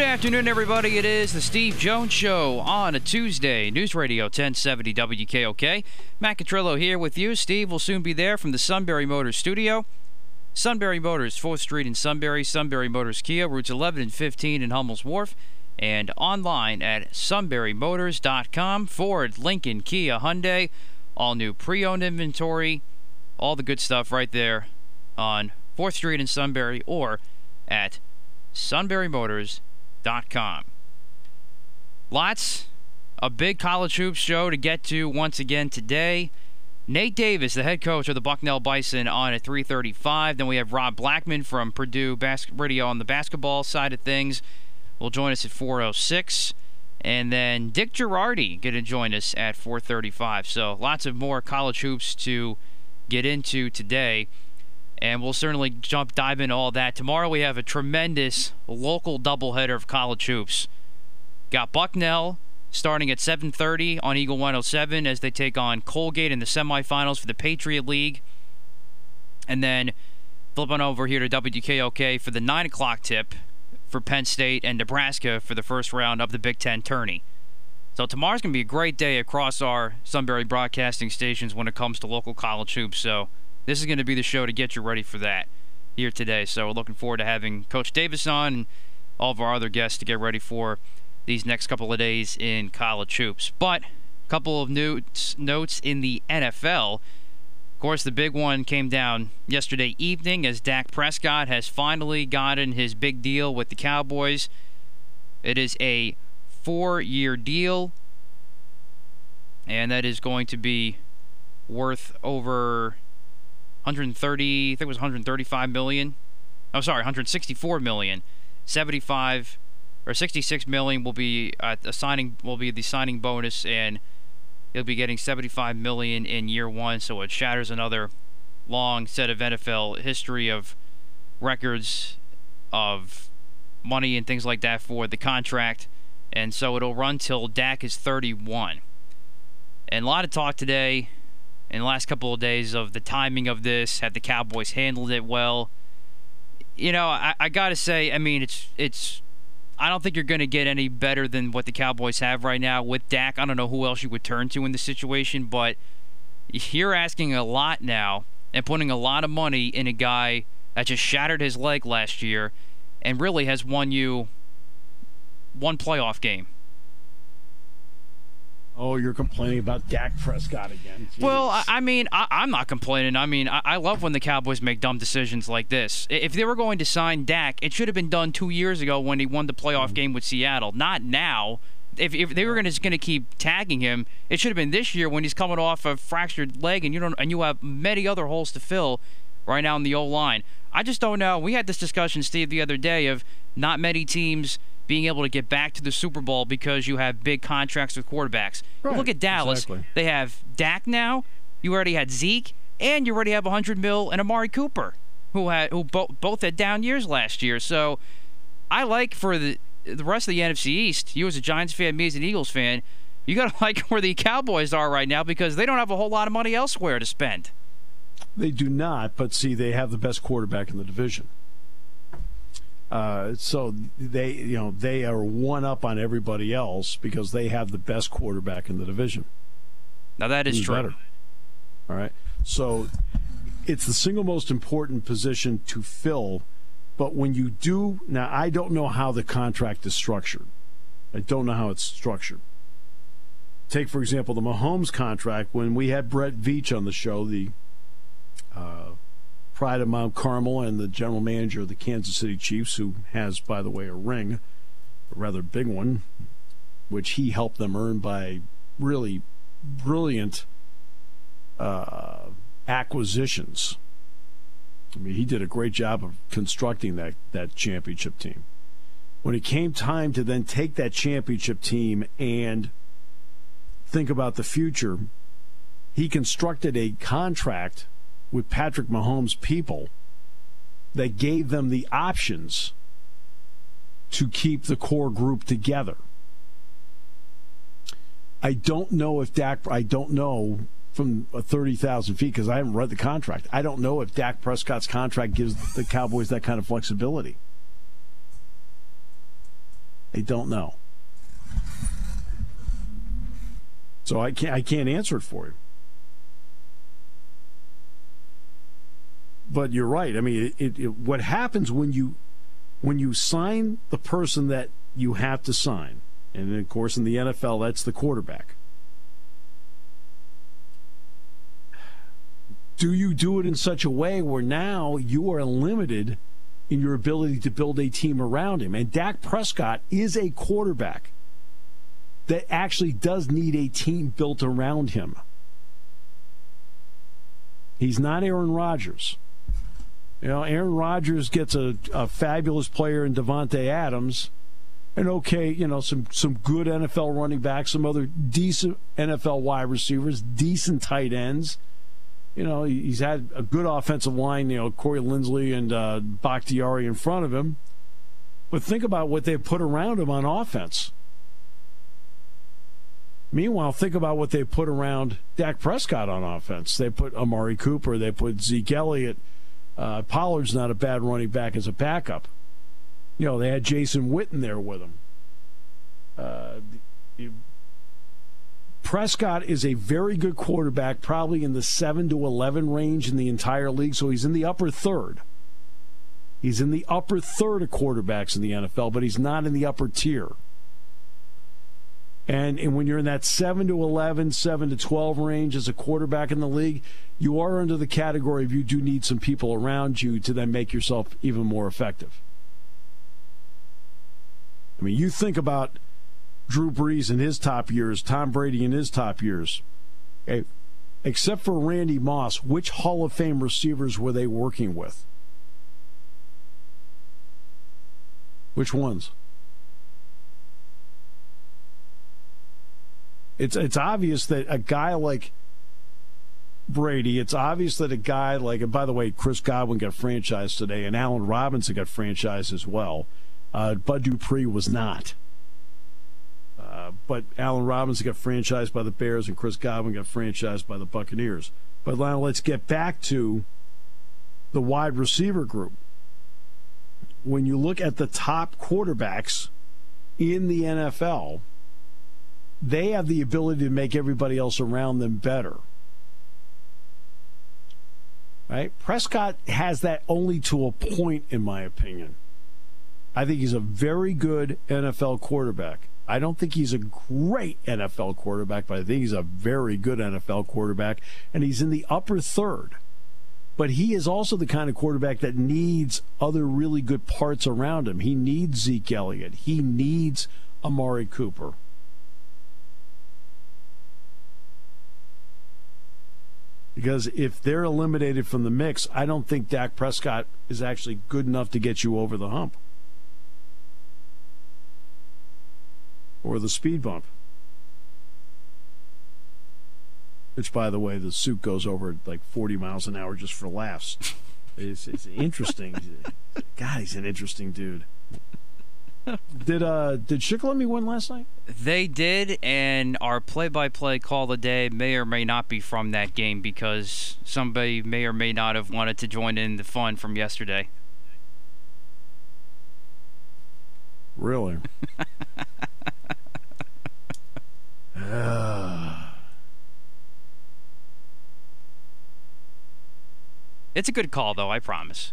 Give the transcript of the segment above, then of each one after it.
Good afternoon, everybody. It is the Steve Jones Show on a Tuesday. News Radio 1070 WKOK. Matt Catrillo here with you. Steve will soon be there from the Sunbury Motors studio. Sunbury Motors, 4th Street in Sunbury, Sunbury Motors Kia, routes 11 and 15 in Hummel's Wharf, and online at sunburymotors.com. Ford, Lincoln, Kia, Hyundai, all new pre owned inventory, all the good stuff right there on 4th Street in Sunbury or at sunburymotors.com com. Lots a big college hoops show to get to once again today. Nate Davis, the head coach of the Bucknell Bison, on at 3:35. Then we have Rob Blackman from Purdue Bas- Radio on the basketball side of things. Will join us at 4:06, and then Dick Jerardi going to join us at 4:35. So lots of more college hoops to get into today and we'll certainly jump dive into all that. Tomorrow we have a tremendous local doubleheader of college hoops. Got Bucknell starting at 7:30 on Eagle 107 as they take on Colgate in the semifinals for the Patriot League, and then flipping over here to WKOK for the 9 o'clock tip for Penn State and Nebraska for the first round of the Big Ten tourney. So tomorrow's to be a great day across our Sunbury broadcasting stations when it comes to local college hoops. So this is going to be the show to get you ready for that here today. So we're looking forward to having Coach Davis on and all of our other guests to get ready for these next couple of days in college hoops. But a couple of notes notes in the NFL. Of course, the big one came down yesterday evening as Dak Prescott has finally gotten his big deal with the Cowboys. It is a four-year deal, and that is going to be worth over 130, I think it was 135 million. Oh, sorry, 164 million. 75 or 66 million will be uh, signing will be the signing bonus, and he'll be getting 75 million in year one. So it shatters another long set of NFL history of records of money and things like that for the contract. And so it'll run till Dak is 31. And a lot of talk today in the last couple of days of the timing of this. Have the Cowboys handled it well? You know, I, I got to say, I mean, it's it's. I don't think you're going to get any better than what the Cowboys have right now with Dak. I don't know who else you would turn to in the situation, but you're asking a lot now and putting a lot of money in a guy that just shattered his leg last year and really has won you one playoff game. Oh, you're complaining about Dak Prescott again. Jeez. Well, I, I mean, I, am not complaining. I mean, I, I, love when the Cowboys make dumb decisions like this. If they were going to sign Dak, it should have been done two years ago when he won the playoff mm-hmm. game with Seattle, not now. If, if they were going to keep tagging him, it should have been this year when he's coming off a fractured leg and you don't and you have many other holes to fill right now in the O line. I just don't know. We had this discussion, Steve, the other day of not many teams – being able to get back to the Super Bowl because you have big contracts with quarterbacks. Right, look at Dallas. Exactly. They have Dak now. You already had Zeke, and you already have 100 mil and Amari Cooper, who had who bo- both had down years last year. So I like for the the rest of the NFC East. You as a Giants fan, me as an Eagles fan, you got to like where the Cowboys are right now because they don't have a whole lot of money elsewhere to spend. They do not, but see, they have the best quarterback in the division. Uh, so they, you know, they are one up on everybody else because they have the best quarterback in the division. Now that is true. Better. All right. So it's the single most important position to fill. But when you do, now I don't know how the contract is structured. I don't know how it's structured. Take, for example, the Mahomes contract. When we had Brett Veach on the show, the uh, pride of Mount Carmel and the general manager of the Kansas City Chiefs, who has, by the way, a ring, a rather big one, which he helped them earn by really brilliant uh, acquisitions. I mean, he did a great job of constructing that, that championship team. when it came time to then take that championship team and think about the future, he constructed a contract with Patrick Mahomes' people that gave them the options to keep the core group together. I don't know if Dak, I don't know from 30,000 feet because I haven't read the contract. I don't know if Dak Prescott's contract gives the Cowboys that kind of flexibility. I don't know. So I can't I can't answer it for you. But you're right. I mean, it, it, what happens when you when you sign the person that you have to sign, and of course in the NFL that's the quarterback. Do you do it in such a way where now you are limited in your ability to build a team around him? And Dak Prescott is a quarterback that actually does need a team built around him. He's not Aaron Rodgers. You know, Aaron Rodgers gets a, a fabulous player in Davante Adams, and okay, you know, some some good NFL running backs, some other decent NFL wide receivers, decent tight ends. You know, he's had a good offensive line. You know, Corey Linsley and uh, Bakhtiari in front of him. But think about what they put around him on offense. Meanwhile, think about what they put around Dak Prescott on offense. They put Amari Cooper, they put Zeke Elliott. Uh, Pollard's not a bad running back as a backup. You know, they had Jason Witten there with him. Uh, Prescott is a very good quarterback, probably in the 7 to 11 range in the entire league, so he's in the upper third. He's in the upper third of quarterbacks in the NFL, but he's not in the upper tier. And, and when you're in that 7 to 11, 7 to 12 range as a quarterback in the league, you are under the category of you do need some people around you to then make yourself even more effective. I mean, you think about Drew Brees in his top years, Tom Brady in his top years. Okay? Except for Randy Moss, which Hall of Fame receivers were they working with? Which ones? It's it's obvious that a guy like Brady, it's obvious that a guy like, and by the way, Chris Godwin got franchised today, and Allen Robinson got franchised as well. Uh, Bud Dupree was not. Uh, but Allen Robinson got franchised by the Bears, and Chris Godwin got franchised by the Buccaneers. But now let's get back to the wide receiver group. When you look at the top quarterbacks in the NFL, they have the ability to make everybody else around them better. Right? Prescott has that only to a point, in my opinion. I think he's a very good NFL quarterback. I don't think he's a great NFL quarterback, but I think he's a very good NFL quarterback, and he's in the upper third. But he is also the kind of quarterback that needs other really good parts around him. He needs Zeke Elliott. He needs Amari Cooper. Because if they're eliminated from the mix, I don't think Dak Prescott is actually good enough to get you over the hump or the speed bump. Which, by the way, the suit goes over like 40 miles an hour just for laughs. It's, it's interesting. God, he's an interesting dude. did uh did Shikellamy win last night? They did, and our play-by-play call of the day may or may not be from that game because somebody may or may not have wanted to join in the fun from yesterday. Really? it's a good call, though. I promise.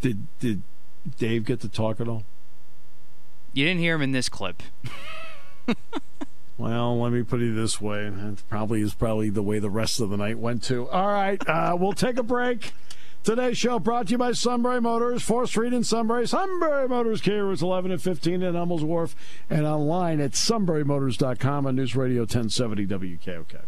Did did Dave get to talk at all? You didn't hear him in this clip. well, let me put it this way. It probably is probably the way the rest of the night went too. All right, uh, we'll take a break. Today's show brought to you by Sunbury Motors, 4th Street in Sunbury. Sunbury Motors Kia is 11 and 15 in Hummels Wharf and online at sunburymotors.com on News Radio 1070 WKOK.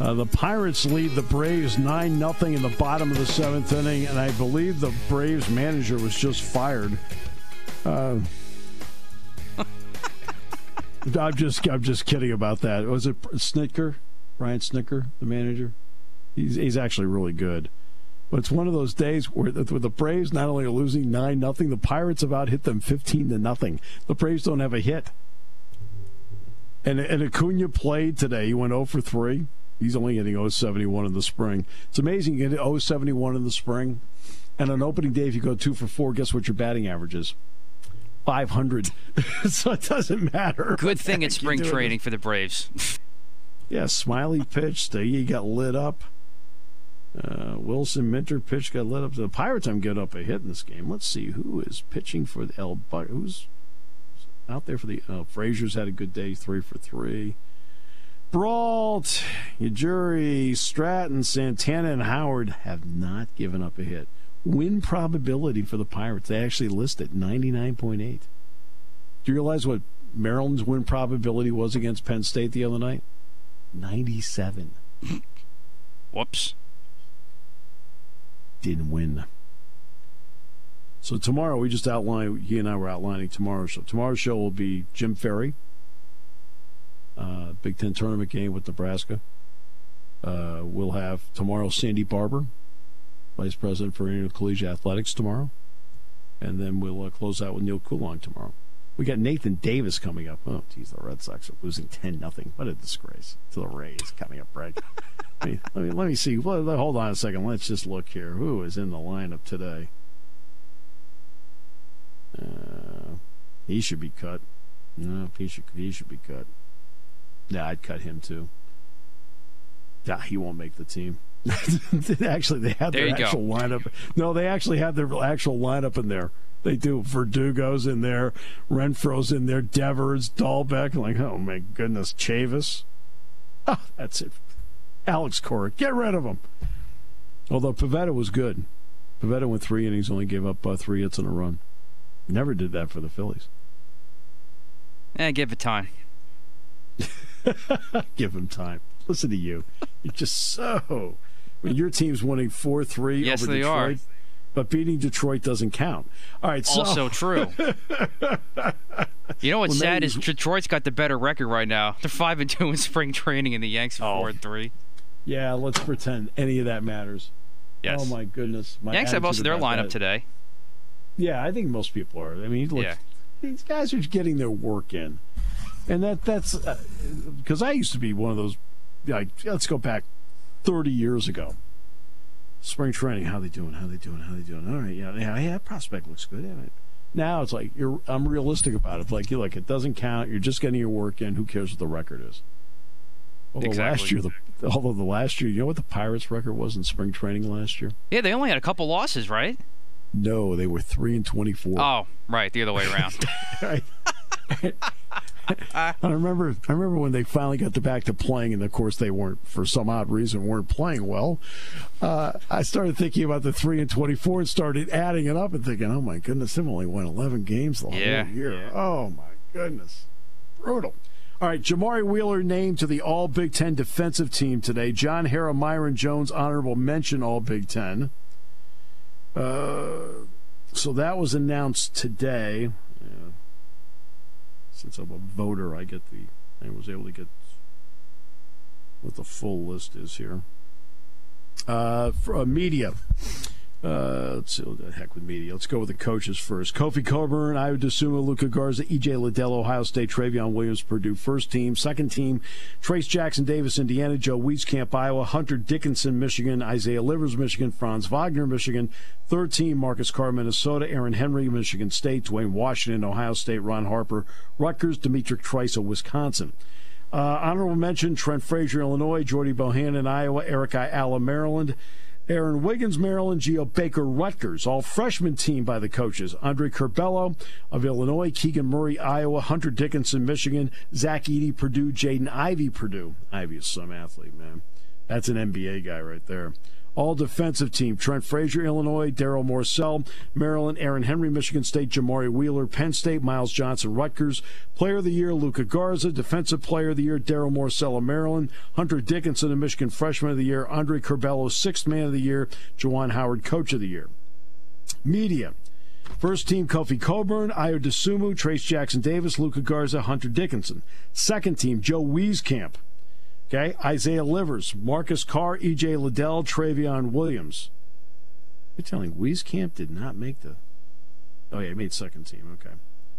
Uh, the Pirates lead the Braves 9 0 in the bottom of the seventh inning, and I believe the Braves manager was just fired. Uh, I'm just I'm just kidding about that. Was it Snitker? Brian Snitker, the manager? He's he's actually really good. But it's one of those days where the, where the Braves not only are losing nine nothing, the Pirates have out hit them fifteen to nothing. The Braves don't have a hit. And and Acuna played today. He went 0 for three. He's only getting 071 in the spring. It's amazing you get 071 in the spring, and on opening day, if you go two for four, guess what your batting average is? 500. so it doesn't matter. Good thing it's spring training for the Braves. yeah, Smyly pitched. He got lit up. Uh, Wilson Minter pitch got lit up. The Pirates I'm getting up a hit in this game. Let's see who is pitching for the El Who's out there for the uh, Frazier's had a good day, three for three. Brault, Ujiri, Stratton, Santana, and Howard have not given up a hit. Win probability for the Pirates, they actually list at 99.8. Do you realize what Maryland's win probability was against Penn State the other night? 97. Whoops. Didn't win. So tomorrow we just outlined. He and I were outlining tomorrow's show. Tomorrow's show will be Jim Ferry, uh, Big Ten tournament game with Nebraska. Uh, we'll have tomorrow Sandy Barbour, Vice President for Intercollegiate Athletics tomorrow, and then we'll uh, close out with Neil Coulon tomorrow. We got Nathan Davis coming up. Oh, geez, the Red Sox are losing ten nothing. What a disgrace to the Rays coming up, right? let, me, let me let me see. Well, hold on a second. Let's just look here. Who is in the lineup today? Uh, he should be cut. No, he should he should be cut. Yeah, I'd cut him too. Yeah, he won't make the team. actually, they had their actual go. lineup. No, they actually had their actual lineup in there. They do. Verdugo's in there. Renfroe's in there. Devers, Dalbec. Like, oh my goodness, Chavis. Oh, that's it. Alex Cora. Get rid of him. Although Pivetta was good. Pivetta went three innings, only gave up uh, three hits in a run. Never did that for the Phillies. Eh, give it time. give him time. Listen to you. You're just so. I mean, your team's winning 4 3 yes, over they Detroit. Are. But beating Detroit doesn't count. All right, so. Also true. you know what's well, sad is Detroit's got the better record right now. They're 5 and 2 in spring training, and the Yanks are 4 and 3. Yeah, let's pretend any of that matters. Yes. Oh, my goodness. My Yanks have most of their lineup that. today. Yeah, I think most people are. I mean, look, yeah. these guys are getting their work in, and that that's because uh, I used to be one of those. Like, let's go back thirty years ago. Spring training, how they doing? How they doing? How they doing? All right, yeah, yeah, yeah. Prospect looks good. Yeah, now it's like you're. I'm realistic about it. It's like you like it doesn't count. You're just getting your work in. Who cares what the record is? Although exactly. last year, the although the last year, you know what the Pirates' record was in spring training last year? Yeah, they only had a couple losses, right? No, they were three and twenty-four. Oh, right, the other way around. I remember. I remember when they finally got to back to playing, and of course they weren't, for some odd reason, weren't playing well. Uh, I started thinking about the three and twenty-four, and started adding it up, and thinking, "Oh my goodness, they've only won eleven games the yeah. whole year. Oh my goodness, brutal." All right, Jamari Wheeler named to the All Big Ten defensive team today. John Harrar, Myron Jones, honorable mention All Big Ten. Uh, so that was announced today. Since I'm a voter, I get the I was able to get what the full list is here. Uh, for, uh, media. Uh, let's see what the heck with media. Let's go with the coaches first. Kofi Cockburn, Ayo Dosunmu, Luka Garza, EJ Liddell, Ohio State, Trevion Williams, Purdue. First team. Second team, Trayce Jackson Davis, Indiana, Joe Wieskamp, Iowa, Hunter Dickinson, Michigan, Isaiah Livers, Michigan, Franz Wagner, Michigan. Third team, Marcus Carr, Minnesota, Aaron Henry, Michigan State, Duane Washington, Ohio State, Ron Harper, Rutgers, D'Mitrik Trice Wisconsin. Uh, honorable mention, Trent Frazier, Illinois, Jordy Bohannon, Iowa, Eric Ayala, Maryland. Aaron Wiggins, Maryland, Geo Baker, Rutgers, all freshman team by the coaches. Andre Curbelo of Illinois, Keegan Murray, Iowa, Hunter Dickinson, Michigan, Zach Edey, Purdue, Jaden Ivey, Purdue. Ivey is some athlete, man. That's an NBA guy right there. All defensive team Trent Frazier, Illinois, Darryl Morsell, Maryland, Aaron Henry, Michigan State, Jamari Wheeler, Penn State, Myles Johnson, Rutgers. Player of the Year, Luka Garza. Defensive Player of the Year, Darryl Morsell of Maryland. Hunter Dickinson, a Michigan Freshman of the Year. Andre Curbelo, Sixth Man of the Year. Juwan Howard, Coach of the Year. Media. First team, Kofi Cockburn, Ayo Dosunmu, Trayce Jackson Davis, Luka Garza, Hunter Dickinson. Second team, Joe Wieskamp. Okay, Isaiah Livers, Marcus Carr, E.J. Liddell, Trevion Williams. You're telling Wieskamp did not make the. Oh yeah, he made second team. Okay,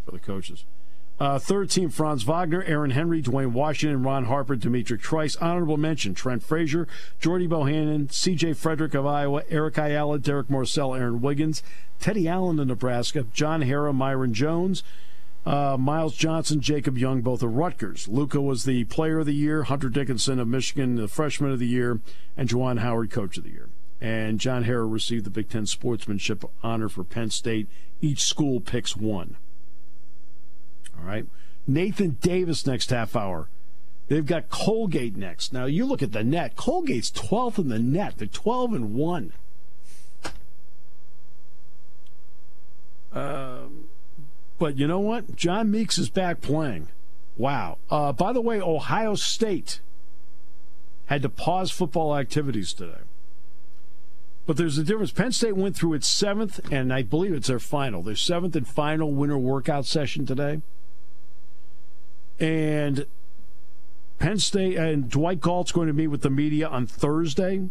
for the coaches. Uh, third team: Franz Wagner, Aaron Henry, Duane Washington, Ron Harper, D'Mitrik Trice. Honorable mention: Trent Frazier, Jordy Bohannon, C.J. Frederick of Iowa, Eric Ayala, Derek Morsell, Aaron Wiggins, Teddy Allen of Nebraska, John Harrar, Myron Jones. Uh, Myles Johnson, Jacob Young, both of Rutgers. Luka was the player of the year. Hunter Dickinson of Michigan, the freshman of the year. And Juwan Howard, coach of the year. And John Harrar received the Big Ten sportsmanship honor for Penn State. Each school picks one. All right. Nathan Davis next half hour. They've got Colgate next. Now you look at the net. Colgate's 12th in the net. They're 12 and 1. Um, but you know what? John Meeks is back playing. Wow. Uh, by the way, Ohio State had to pause football activities today. But there's a difference. Penn State went through its seventh, and I believe it's their final, their seventh and final winter workout session today. And Penn State and Dwight Galt's going to meet with the media on Thursday.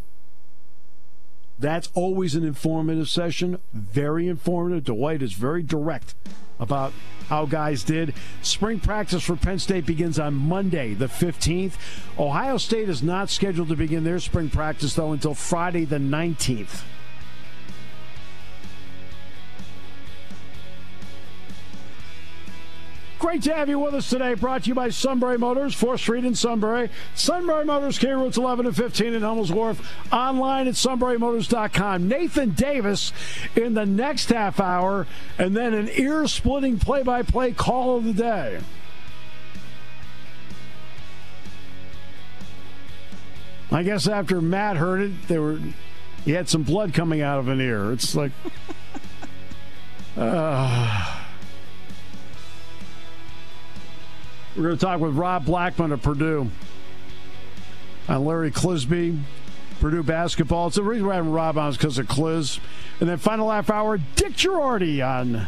That's always an informative session, very informative. Dwight is very direct about how guys did. Spring practice for Penn State begins on Monday, the 15th. Ohio State is not scheduled to begin their spring practice, though, until Friday, the 19th. Great to have you with us today. Brought to you by Sunbury Motors, 4th Street in Sunbury. Sunbury Motors, K routes 11 and 15 in Hummels Wharf. Online at sunburymotors.com. Nathan Davis in the next half hour, and then an ear splitting play by play call of the day. I guess after Matt heard it, there were he had some blood coming out of an ear. It's like. Uh, We're going to talk with Rob Blackman of Purdue and Larry Clisby, Purdue basketball. It's the reason we're having Rob on is because of Cliz. And then final half hour, Dick Jerardi on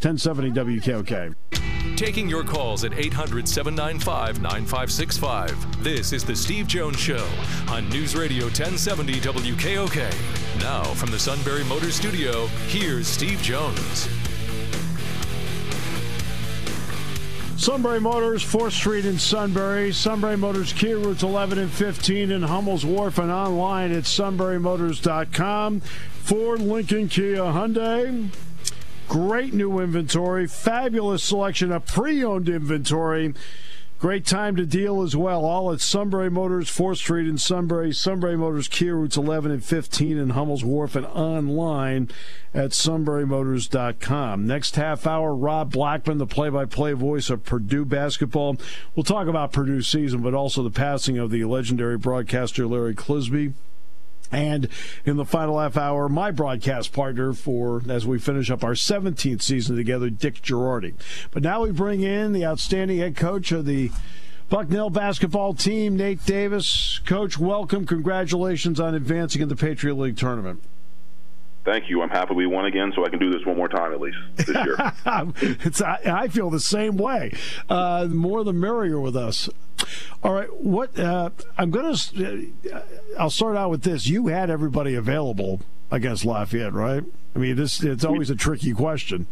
1070 WKOK. Taking your calls at 800 795 9565. This is The Steve Jones Show on News Radio 1070 WKOK. Now, from the Sunbury Motor Studio, here's Steve Jones. Sunbury Motors, 4th Street in Sunbury. Sunbury Motors, Key routes 11 and 15 in Hummel's Wharf and online at sunburymotors.com. Ford, Lincoln, Kia, Hyundai. Great new inventory, fabulous selection of pre owned inventory. Great time to deal as well. All at Sunbury Motors, 4th Street in Sunbury. Sunbury Motors, Kia routes 11 and 15 in Hummel's Wharf and online at sunburymotors.com. Next half hour, Rob Blackman, the play by play voice of Purdue basketball. We'll talk about Purdue's season, but also the passing of the legendary broadcaster Larry Clisby. And in the final half hour, my broadcast partner for as we finish up our 17th season together, Dick Jerardi. But now we bring in the outstanding head coach of the Bucknell basketball team, Nate Davis. Coach, welcome. Congratulations on advancing in the Patriot League tournament. Thank you. I'm happy we won again, so I can do this one more time at least this year. it's, I, I, feel the same way. Uh, the more the merrier with us. All right, what uh, I'm going to, uh, I'll start out with this. You had everybody available against Lafayette, right? I mean, this it's always a tricky question.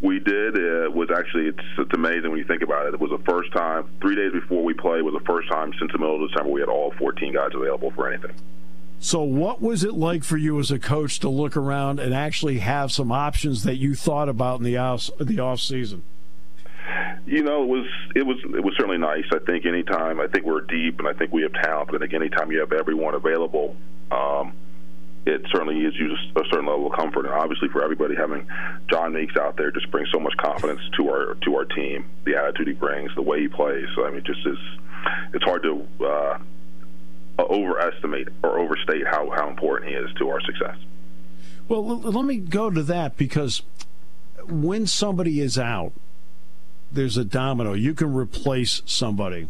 We did. It was actually it's it's amazing when you think about it. It was the first time three days before we played was the first time since the middle of December we had all 14 guys available for anything. So, what was it like for you as a coach to look around and actually have some options that you thought about in the off the off season? You know, it was it was it was certainly nice. I think anytime I think we're deep and I think we have talent, but I think anytime you have everyone available, um, it certainly is you a certain level of comfort. And obviously, for everybody, having John Meeks out there just brings so much confidence to our to our team. The attitude he brings, the way he plays. So I mean, just is it's hard to. Uh, overestimate or overstate how, how important he is to our success. Well, let me go to that because when somebody is out, there's a domino. You can replace somebody.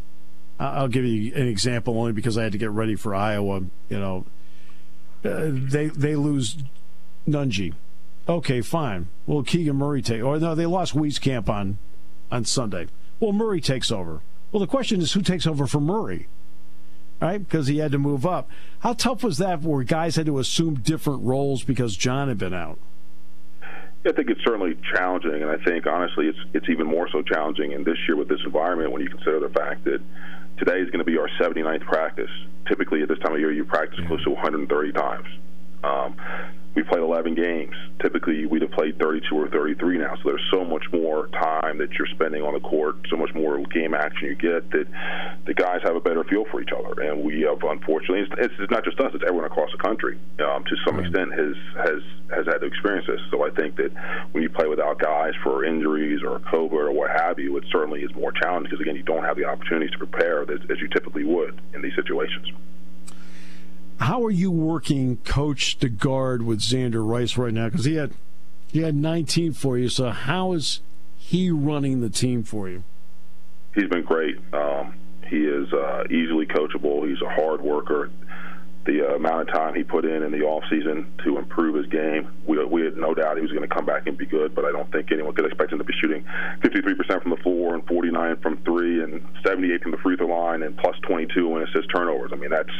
I'll give you an example only because I had to get ready for Iowa. You know, uh, they they lose Nunge. Okay, fine. Well, Keegan Murray take or no, they lost Wieskamp on on Sunday. Well, Murray takes over. Well, the question is who takes over for Murray, right? Because he had to move up. How tough was that where guys had to assume different roles because John had been out? I think it's certainly challenging, and I think honestly, it's it's even more so challenging in this year with this environment when you consider the fact that today is going to be our 79th practice. Typically, at this time of year, you practice yeah. close to 130 times. Um, we played 11 games. Typically, we'd have played 32 or 33 now. So there's so much more time that you're spending on the court, so much more game action you get that the guys have a better feel for each other. And we have, unfortunately, it's, it's not just us; it's everyone across the country. Um, to some extent, has has has had to experience this. So I think that when you play without guys for injuries or COVID or what have you, it certainly is more challenging because again, you don't have the opportunities to prepare as, as you typically would in these situations. How are you working coach to guard with Xander Rice right now? Because he had he had 19 for you. So how is he running the team for you? He's been great. Um, he is uh, easily coachable. He's a hard worker the uh, amount of time he put in in the off season to improve his game. We, we had no doubt he was going to come back and be good, but I don't think anyone could expect him to be shooting 53% from the floor and 49 from three and 78 from the free throw line and plus 22 in assist turnovers. I mean, that's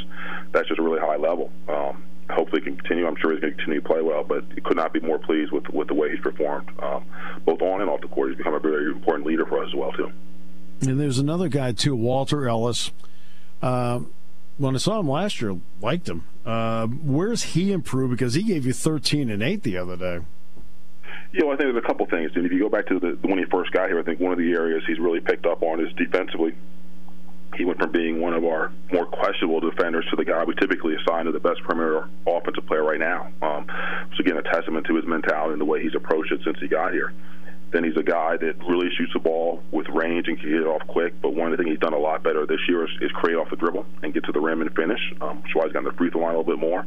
that's just a really high level. Um, hopefully, he can continue. I'm sure he's going to continue to play well, but could not be more pleased with with the way he's performed, um, both on and off the court. He's become a very important leader for us as well too. And there's another guy too, Walter Ellis. Uh, when I saw him last year, liked him. Uh, where's he improved? Because he gave you 13 and 8 the other day. Yeah, well, I think there's a couple things. And if you go back to the, when he first got here, I think one of the areas he's really picked up on is defensively. He went from being one of our more questionable defenders to the guy we typically assign to the best perimeter offensive player right now. Um, so again, a testament to his mentality and the way he's approached it since he got here. Then he's a guy that really shoots the ball with range and can get it off quick. But one of the things he's done a lot better this year is, is create off the dribble and get to the rim and finish. Um, that's why he's gotten the free throw line a little bit more.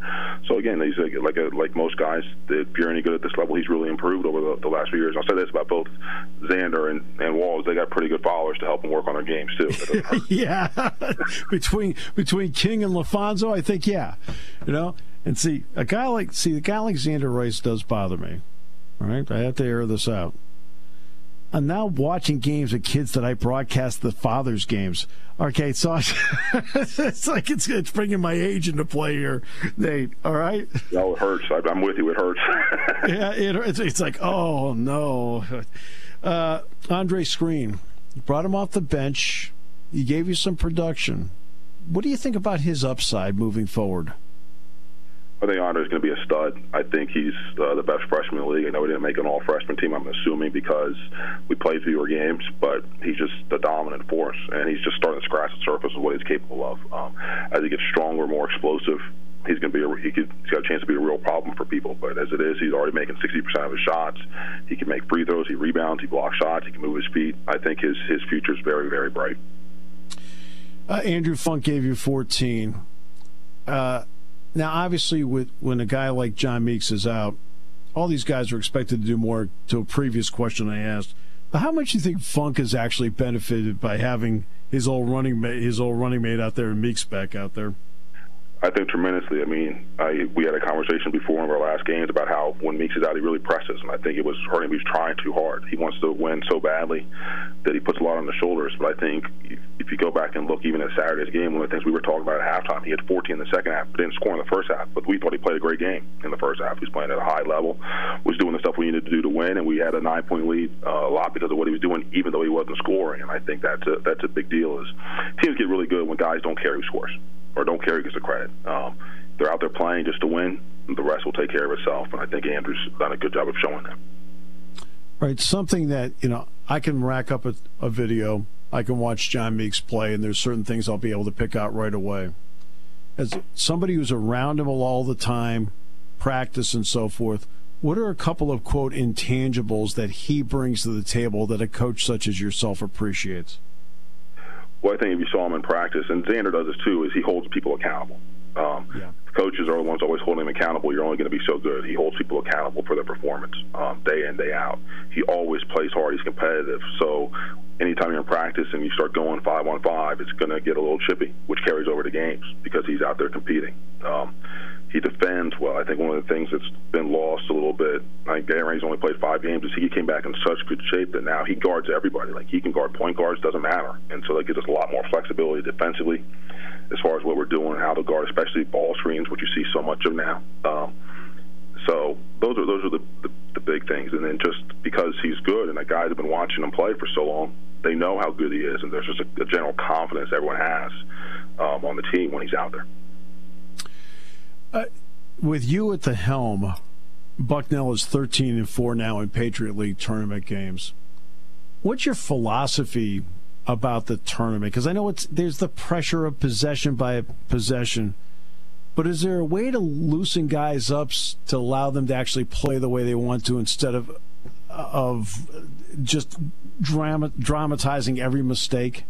So again, he's a, like a, like most guys. If you're any good at this level, he's really improved over the, the last few years. I'll say this about both Xander and, and Walls: they got pretty good followers to help them work on their games too. yeah, between between King and LaPhonso, I think yeah, you know. And see, a guy like see a guy like Xander Rice does bother me. All right, I have to air this out. I'm now watching games with kids that I broadcast the father's games. Okay, so it's like it's it's bringing my age into play here, Nate. All right. No, it hurts. I, am with you. It hurts. yeah, it, it's, it's like oh no. Uh, Andre Screen, you brought him off the bench. He gave you some production. What do you think about his upside moving forward? I think Andre is going to be a stud. I think he's uh, the best freshman in the league. I know we didn't make an all-freshman team. I'm assuming because we played fewer games, but he's just the dominant force, and he's just starting to scratch the surface of what he's capable of. Um, as he gets stronger, more explosive, he's going to be a, he could, he's got a chance to be a real problem for people. But as it is, he's already making 60% of his shots. He can make free throws, he rebounds, he blocks shots, he can move his feet. I think his his future is very very bright. Uh, Andrew Funk gave you 14. Uh, now, obviously, with when a guy like John Meeks is out, all these guys are expected to do more. To a previous question I asked, but how much do you think Funk has actually benefited by having his old running mate, his old running mate out there, and Meeks back out there? I think tremendously. I mean, I, we had a conversation before one of our last games about how when Meeks is out, he really presses, and I think it was hurting. He trying too hard. He wants to win so badly that he puts a lot on the shoulders. But I think if you go back and look even at Saturday's game, one of the things we were talking about at halftime, he had 14 in the second half, but didn't score in the first half. But we thought he played a great game in the first half. He was playing at a high level, was doing the stuff we needed to do to win, and we had a nine-point lead uh, a lot because of what he was doing, even though he wasn't scoring. And I think that's a that's a big deal. Is teams get really good when guys don't who scores or don't care who gets the credit. Um, they're out there playing just to win. The rest will take care of itself, and I think Andrew's done a good job of showing that. Right, something that you know I can rack up a, a video. I can watch John Meeks play, and there's certain things I'll be able to pick out right away. As somebody who's around him all the time, practice and so forth, what are a couple of quote intangibles that he brings to the table that a coach such as yourself appreciates? Well, I think if you saw him in practice, and Xander does this too, is he holds people accountable. Um, yeah. Coaches are the ones always holding him accountable. You're only going to be so good. He holds people accountable for their performance um, day in, day out. He always plays hard. He's competitive. So anytime you're in practice and you start going five on five, it's going to get a little chippy, which carries over to games because he's out there competing. Um, he defends well. I think one of the things that's been lost a little bit, I think Garen's only played five games, is he came back in such good shape that now he guards everybody. Like he can guard point guards, doesn't matter. And so that gives us a lot more flexibility defensively as far as what we're doing, and how to guard, especially ball screens, which you see so much of now. Um, so those are those are the, the, the big things. And then just because he's good and the guys have been watching him play for so long, they know how good he is, and there's just a, a general confidence everyone has um, on the team when he's out there. Uh, with you at the helm, Bucknell is 13 and 4 now in Patriot League tournament games. What's your philosophy about the tournament? Because I know it's there's the pressure of possession by possession, but is there a way to loosen guys up to allow them to actually play the way they want to instead of of just drama, dramatizing every mistake?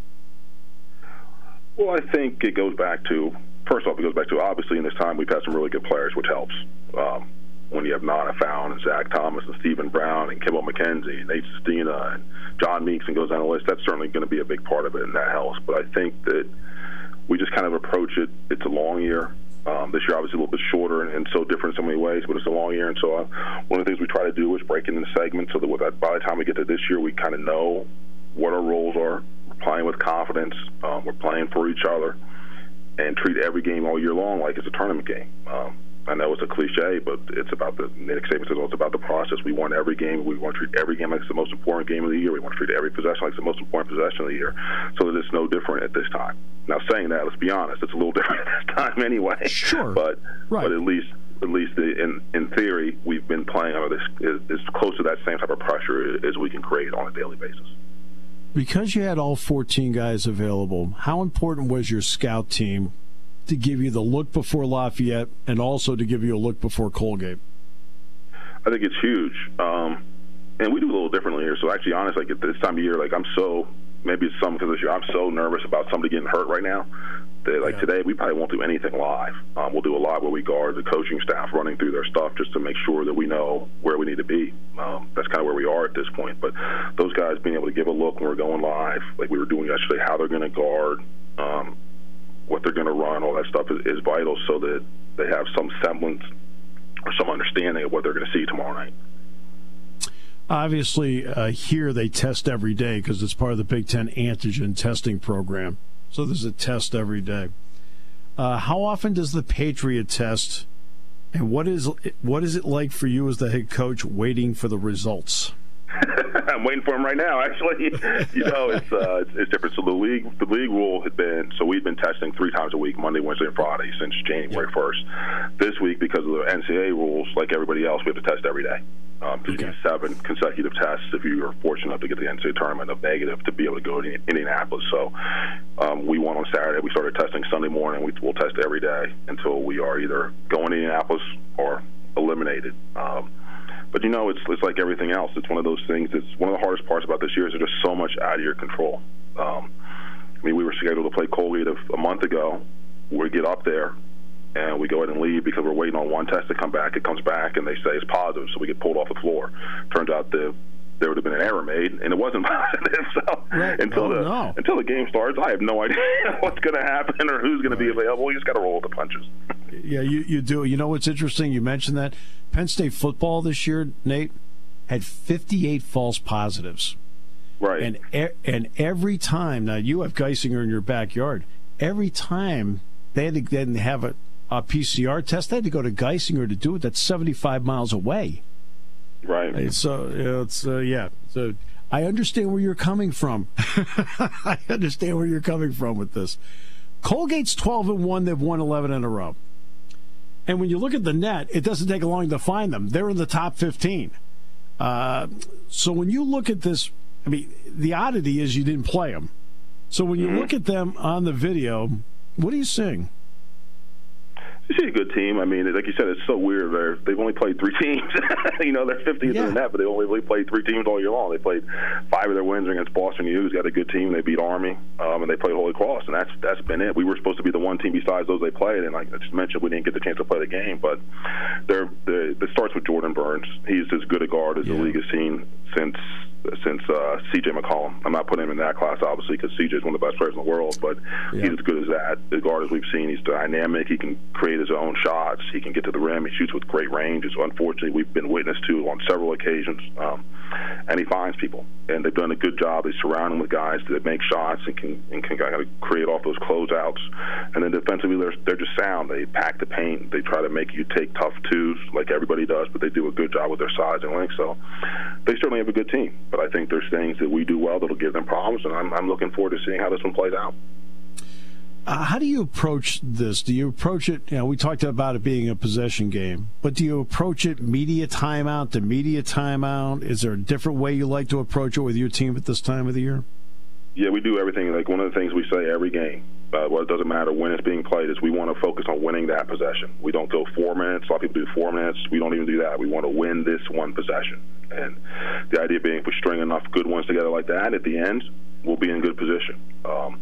Well, I think it goes back to first off, it goes back to obviously in this time we've had some really good players, which helps. Um, when you have Nana Foulland and Zach Thomas and Stephen Brown and Kimbal Mackenzie and Nate Sestina and John Meeks and goes down the list, that's certainly going to be a big part of it, and that helps. But I think that we just kind of approach it. It's a long year. Um, this year, obviously, a little bit shorter and, and, so different in so many ways, but it's a long year. And so, uh, one of the things we try to do is break into segments so that by the time we get to this year, we kind of know what our roles are. We're playing with confidence. Um, we're playing for each other and treat every game all year long like it's a tournament game. Um, I know it's a cliche, but it's about the Nick Saban says it's about the process. We want every game. We want to treat every game like it's the most important game of the year. We want to treat every possession like it's the most important possession of the year, so that it's no different at this time. Now, saying that, let's be honest, it's a little different at this time anyway. Sure, but right. but at least at least in in theory, we've been playing under this as close to that same type of pressure as we can create on a daily basis. Because you had all 14 guys available, how important was your scout team to give you the look before Lafayette and also to give you a look before Colgate? I think it's huge. Um, and we do a little differently here. So actually, honestly, like at this time of year, like I'm so maybe it's some because I'm so nervous about somebody getting hurt right now that like yeah. today we probably won't do anything live. Um, we'll do a lot where we guard the coaching staff running through their stuff just to make sure that we know where we need to be. Um, that's kind of where we are at this point. But those guys being able to give a look when we're going live, like we were doing yesterday, how they're going to guard. Um, what they're going to run, all that stuff is, is vital so that they have some semblance or some understanding of what they're going to see tomorrow night. Obviously, uh, here they test every day because it's part of the Big Ten antigen testing program. So there's a test every day. Uh, how often does the Patriot test, and what is what is it like for you as the head coach waiting for the results? I'm waiting for him right now. Actually, you know, it's, uh, it's, it's different. So the league the league rule had been so we've been testing three times a week, Monday, Wednesday, and Friday since January first. This week, because of the NCAA rules, like everybody else, we have to test every day. Um, okay. seven consecutive tests if you are fortunate enough to get the NCAA tournament of negative to be able to go to Indianapolis. So um, we won on Saturday. We started testing Sunday morning. We, will test every day until we are either going to Indianapolis or eliminated. Um, but you know, it's it's like everything else. It's one of those things. It's one of the hardest parts about this year is there's just so much out of your control. Um, I mean, we were scheduled to play Colgate a, a month ago. We get up there and we go ahead and leave because we're waiting on one test to come back. It comes back and they say it's positive, so we get pulled off the floor. Turns out the there would have been an error made, and it wasn't positive. So right. until oh, the no. until the game starts, I have no idea what's going to happen or who's going to be available. You just got to roll with the punches. Yeah, you you do. You know what's interesting? You mentioned that Penn State football this year, Nate, had 58 false positives. Right. And and every time now you have Geisinger in your backyard. Every time they had to then have a, a PCR test, they had to go to Geisinger to do it. That's 75 miles away. Right. So it's uh, yeah. So I understand where you're coming from. I understand where you're coming from with this. Colgate's 12 and one. They've won 11 in a row. And when you look at the net, it doesn't take long to find them. They're in the top 15. Uh, so when you look at this, I mean, the oddity is you didn't play them. So when you mm-hmm. look at them on the video, what are you seeing? She's a good team. I mean, like you said, it's so weird. They're, they've only played three teams. you know, they're 50th yeah. in the net, but they only really played three teams all year long. They played five of their wins against Boston U, who's got a good team. They beat Army, um, and they played Holy Cross, and that's that's been it. We were supposed to be the one team besides those they played, and like I just mentioned, we didn't get the chance to play the game. But they're, they're, it starts with Jordan Burns. He's as good a guard as yeah. the league has seen since since uh, C.J. McCollum. I'm not putting him in that class, obviously, because C.J. is one of the best players in the world, but yeah. he's as good as that. The guard as we've seen, he's dynamic. He can create his own shots. He can get to the rim. He shoots with great range. It's unfortunately we've been witness to on several occasions. Um, and he finds people, and they've done a good job. They surround him with guys that make shots and can and can kind of create off those closeouts. And then defensively, they're they're just sound. They pack the paint. They try to make you take tough twos like everybody does, but they do a good job with their size and length. So they certainly have a good team. But I think there's things that we do well that'll give them problems, and I'm I'm looking forward to seeing how this one plays out. Uh, how do you approach this? Do you approach it? You know, we talked about it being a possession game, but do you approach it media timeout to media timeout? Is there a different way you like to approach it with your team at this time of the year? Yeah, we do everything. Like one of the things we say every game, uh, well, it doesn't matter when it's being played, is we want to focus on winning that possession. We don't go four minutes. A lot of people do four minutes. We don't even do that. We want to win this one possession. And the idea being, if we string enough good ones together like that, at the end, we'll be in good position. Um,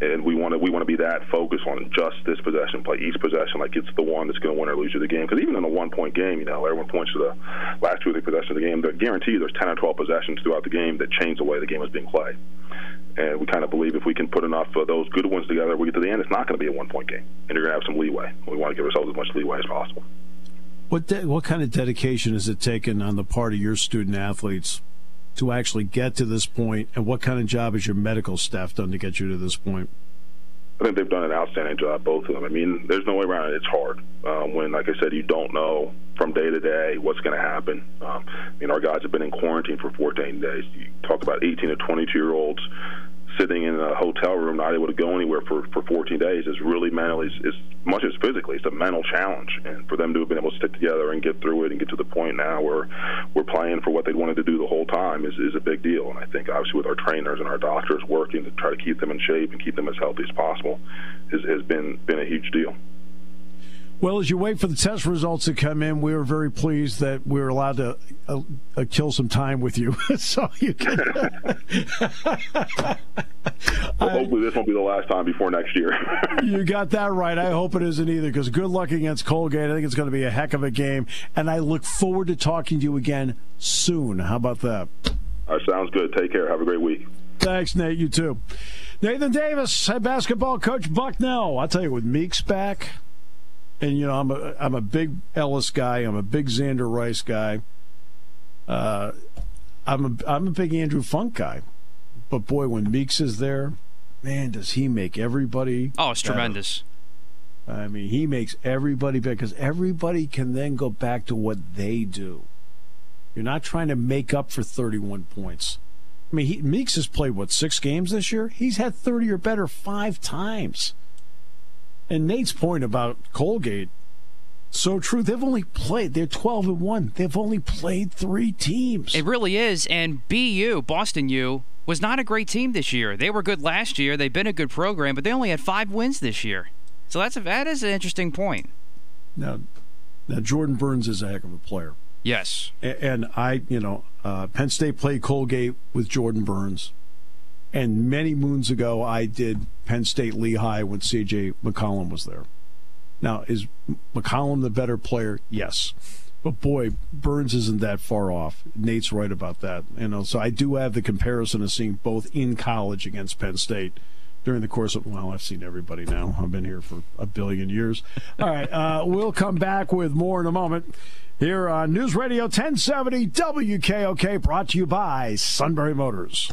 and we want to we want to be that focused on just this possession, play each possession like it's the one that's going to win or lose you the game. Because even in a one point game, you know, everyone points to the last two or three possessions of the game. They guarantee there's 10 or 12 possessions throughout the game that change the way the game is being played. And we kind of believe if we can put enough of those good ones together, we get to the end, it's not going to be a one point game, and you're going to have some leeway. We want to give ourselves as much leeway as possible. What de- what kind of dedication has it taken on the part of your student athletes to actually get to this point, and what kind of job has your medical staff done to get you to this point? I think they've done an outstanding job, both of them. I mean, there's no way around it. It's hard um, when, like I said, you don't know from day to day what's going to happen. Um, I mean, our guys have been in quarantine for 14 days. You talk about 18 to 22 year olds sitting in a hotel room, not able to go anywhere for, for 14 days, is really mentally, as much as physically, it's a mental challenge. And for them to have been able to stick together and get through it and get to the point now where we're playing for what they wanted to do the whole time is, is a big deal. And I think, obviously, with our trainers and our doctors working to try to keep them in shape and keep them as healthy as possible has, has been, been a huge deal. Well, as you wait for the test results to come in, we are very pleased that we were allowed to uh, uh, kill some time with you, so you can. well, hopefully, this won't be the last time before next year. you got that right. I hope it isn't either, because good luck against Colgate. I think it's going to be a heck of a game, and I look forward to talking to you again soon. How about that? Right, sounds good. Take care. Have a great week. Thanks, Nate. You too. Nathan Davis, head basketball coach Bucknell. I'll tell you, with Meeks back and you know I'm a I'm a big Ellis guy. I'm a big Xander Rice guy. Uh, I'm a I'm a big Andrew Funk guy. But boy, when Meeks is there, man, does he make everybody? Oh, it's better. tremendous. I mean, he makes everybody better because everybody can then go back to what they do. You're not trying to make up for 31 points. I mean, he, Meeks has played what six games this year. He's had 30 or better five times. And Nate's point about Colgate, so true. They've only played. They're twelve and one. They've only played three teams. It really is. And BU, Boston U, was not a great team this year. They were good last year. They've been a good program, but they only had five wins this year. So that's a, that is an interesting point. Now, now Jordan Burns is a heck of a player. Yes. And I, you know, uh, Penn State played Colgate with Jordan Burns. And many moons ago, I did Penn State Lehigh when C.J. McCollum was there. Now, is McCollum the better player? Yes. But boy, Burns isn't that far off. Nate's right about that. You know, so I do have the comparison of seeing both in college against Penn State during the course of well, I've seen everybody now. I've been here for a billion years. All right, uh, we'll come back with more in a moment. Here on News Radio 1070 WKOK, brought to you by Sunbury Motors.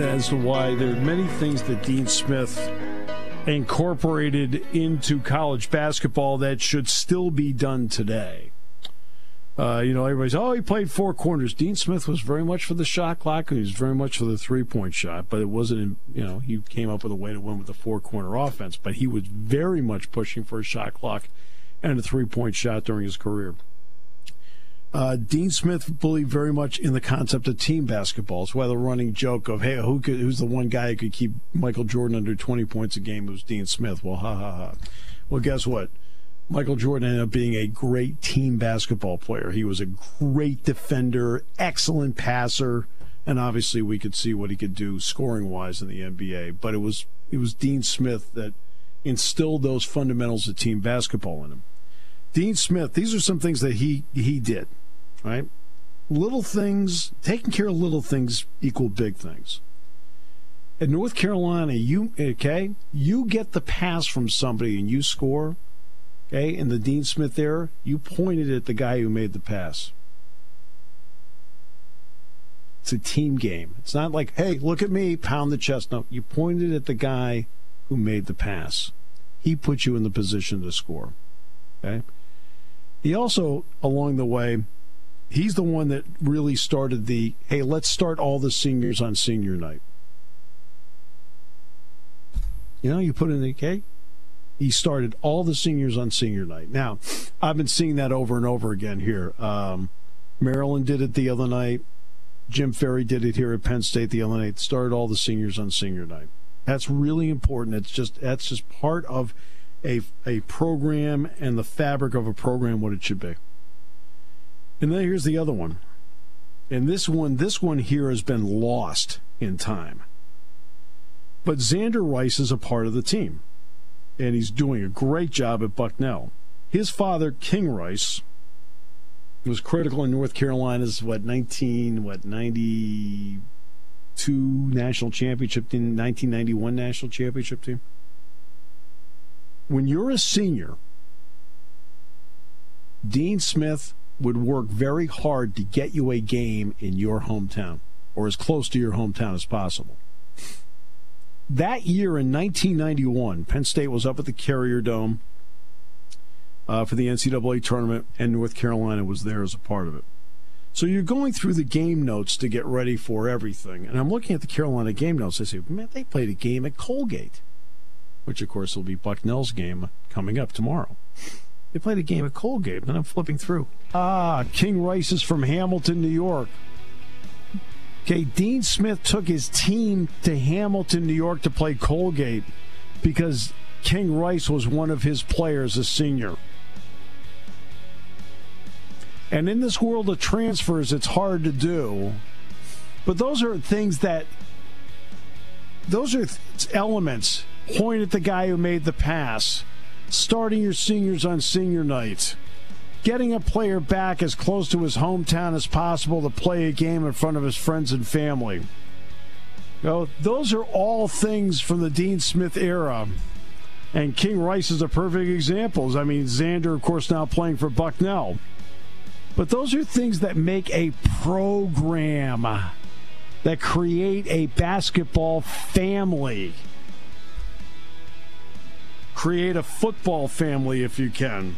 As to why there are many things that Dean Smith incorporated into college basketball that should still be done today. Uh, you know, everybody's, oh, he played four corners. Dean Smith was very much for the shot clock and he was very much for the three point shot, but it wasn't, you know, he came up with a way to win with the four corner offense, but he was very much pushing for a shot clock and a three point shot during his career. Uh, Dean Smith believed very much in the concept of team basketball. It's why the running joke of, hey, who could, who's the one guy who could keep Michael Jordan under 20 points a game? Was Dean Smith. Well, ha ha ha. Well, guess what? Michael Jordan ended up being a great team basketball player. He was a great defender, excellent passer, and obviously we could see what he could do scoring wise in the NBA. But it was it was Dean Smith that instilled those fundamentals of team basketball in him. Dean Smith, these are some things that he he did, right? Little things, taking care of little things equal big things. At North Carolina, you okay, you get the pass from somebody and you score okay, in the Dean Smith era, you pointed at the guy who made the pass. It's a team game. It's not like, hey, look at me, pound the chest. No, you pointed at the guy who made the pass. He put you in the position to score. Okay? He also, along the way, he's the one that really started the hey, let's start all the seniors on senior night. You know, you put in the okay, he started all the seniors on senior night. Now, I've been seeing that over and over again here. Um, Maryland did it the other night. Jim Ferry did it here at Penn State the other night. Started all the seniors on senior night. That's really important. It's just that's just part of a a program and the fabric of a program what it should be. And then here's the other one. And this one this one here has been lost in time. But Xander Rice is a part of the team and he's doing a great job at Bucknell. His father, King Rice, was critical in North Carolina's what 19 what 92 national championship team, 1991 national championship team. When you're a senior, Dean Smith would work very hard to get you a game in your hometown or as close to your hometown as possible. That year in 1991, Penn State was up at the Carrier Dome uh, for the NCAA tournament, and North Carolina was there as a part of it. So you're going through the game notes to get ready for everything. And I'm looking at the Carolina game notes. I say, man, they played a game at Colgate, which, of course, will be Bucknell's game coming up tomorrow. They played a game at Colgate. and I'm flipping through. Ah, King Rice is from Hamilton, New York. Okay, Dean Smith took his team to Hamilton, New York to play Colgate because King Rice was one of his players, a senior. And in this world of transfers, it's hard to do. But those are things that, those are elements. Point at the guy who made the pass, starting your seniors on senior night getting a player back as close to his hometown as possible to play a game in front of his friends and family. You know, those are all things from the Dean Smith era. And King Rice is a perfect example. I mean, Xander, of course, now playing for Bucknell. But those are things that make a program, that create a basketball family. Create a football family if you can.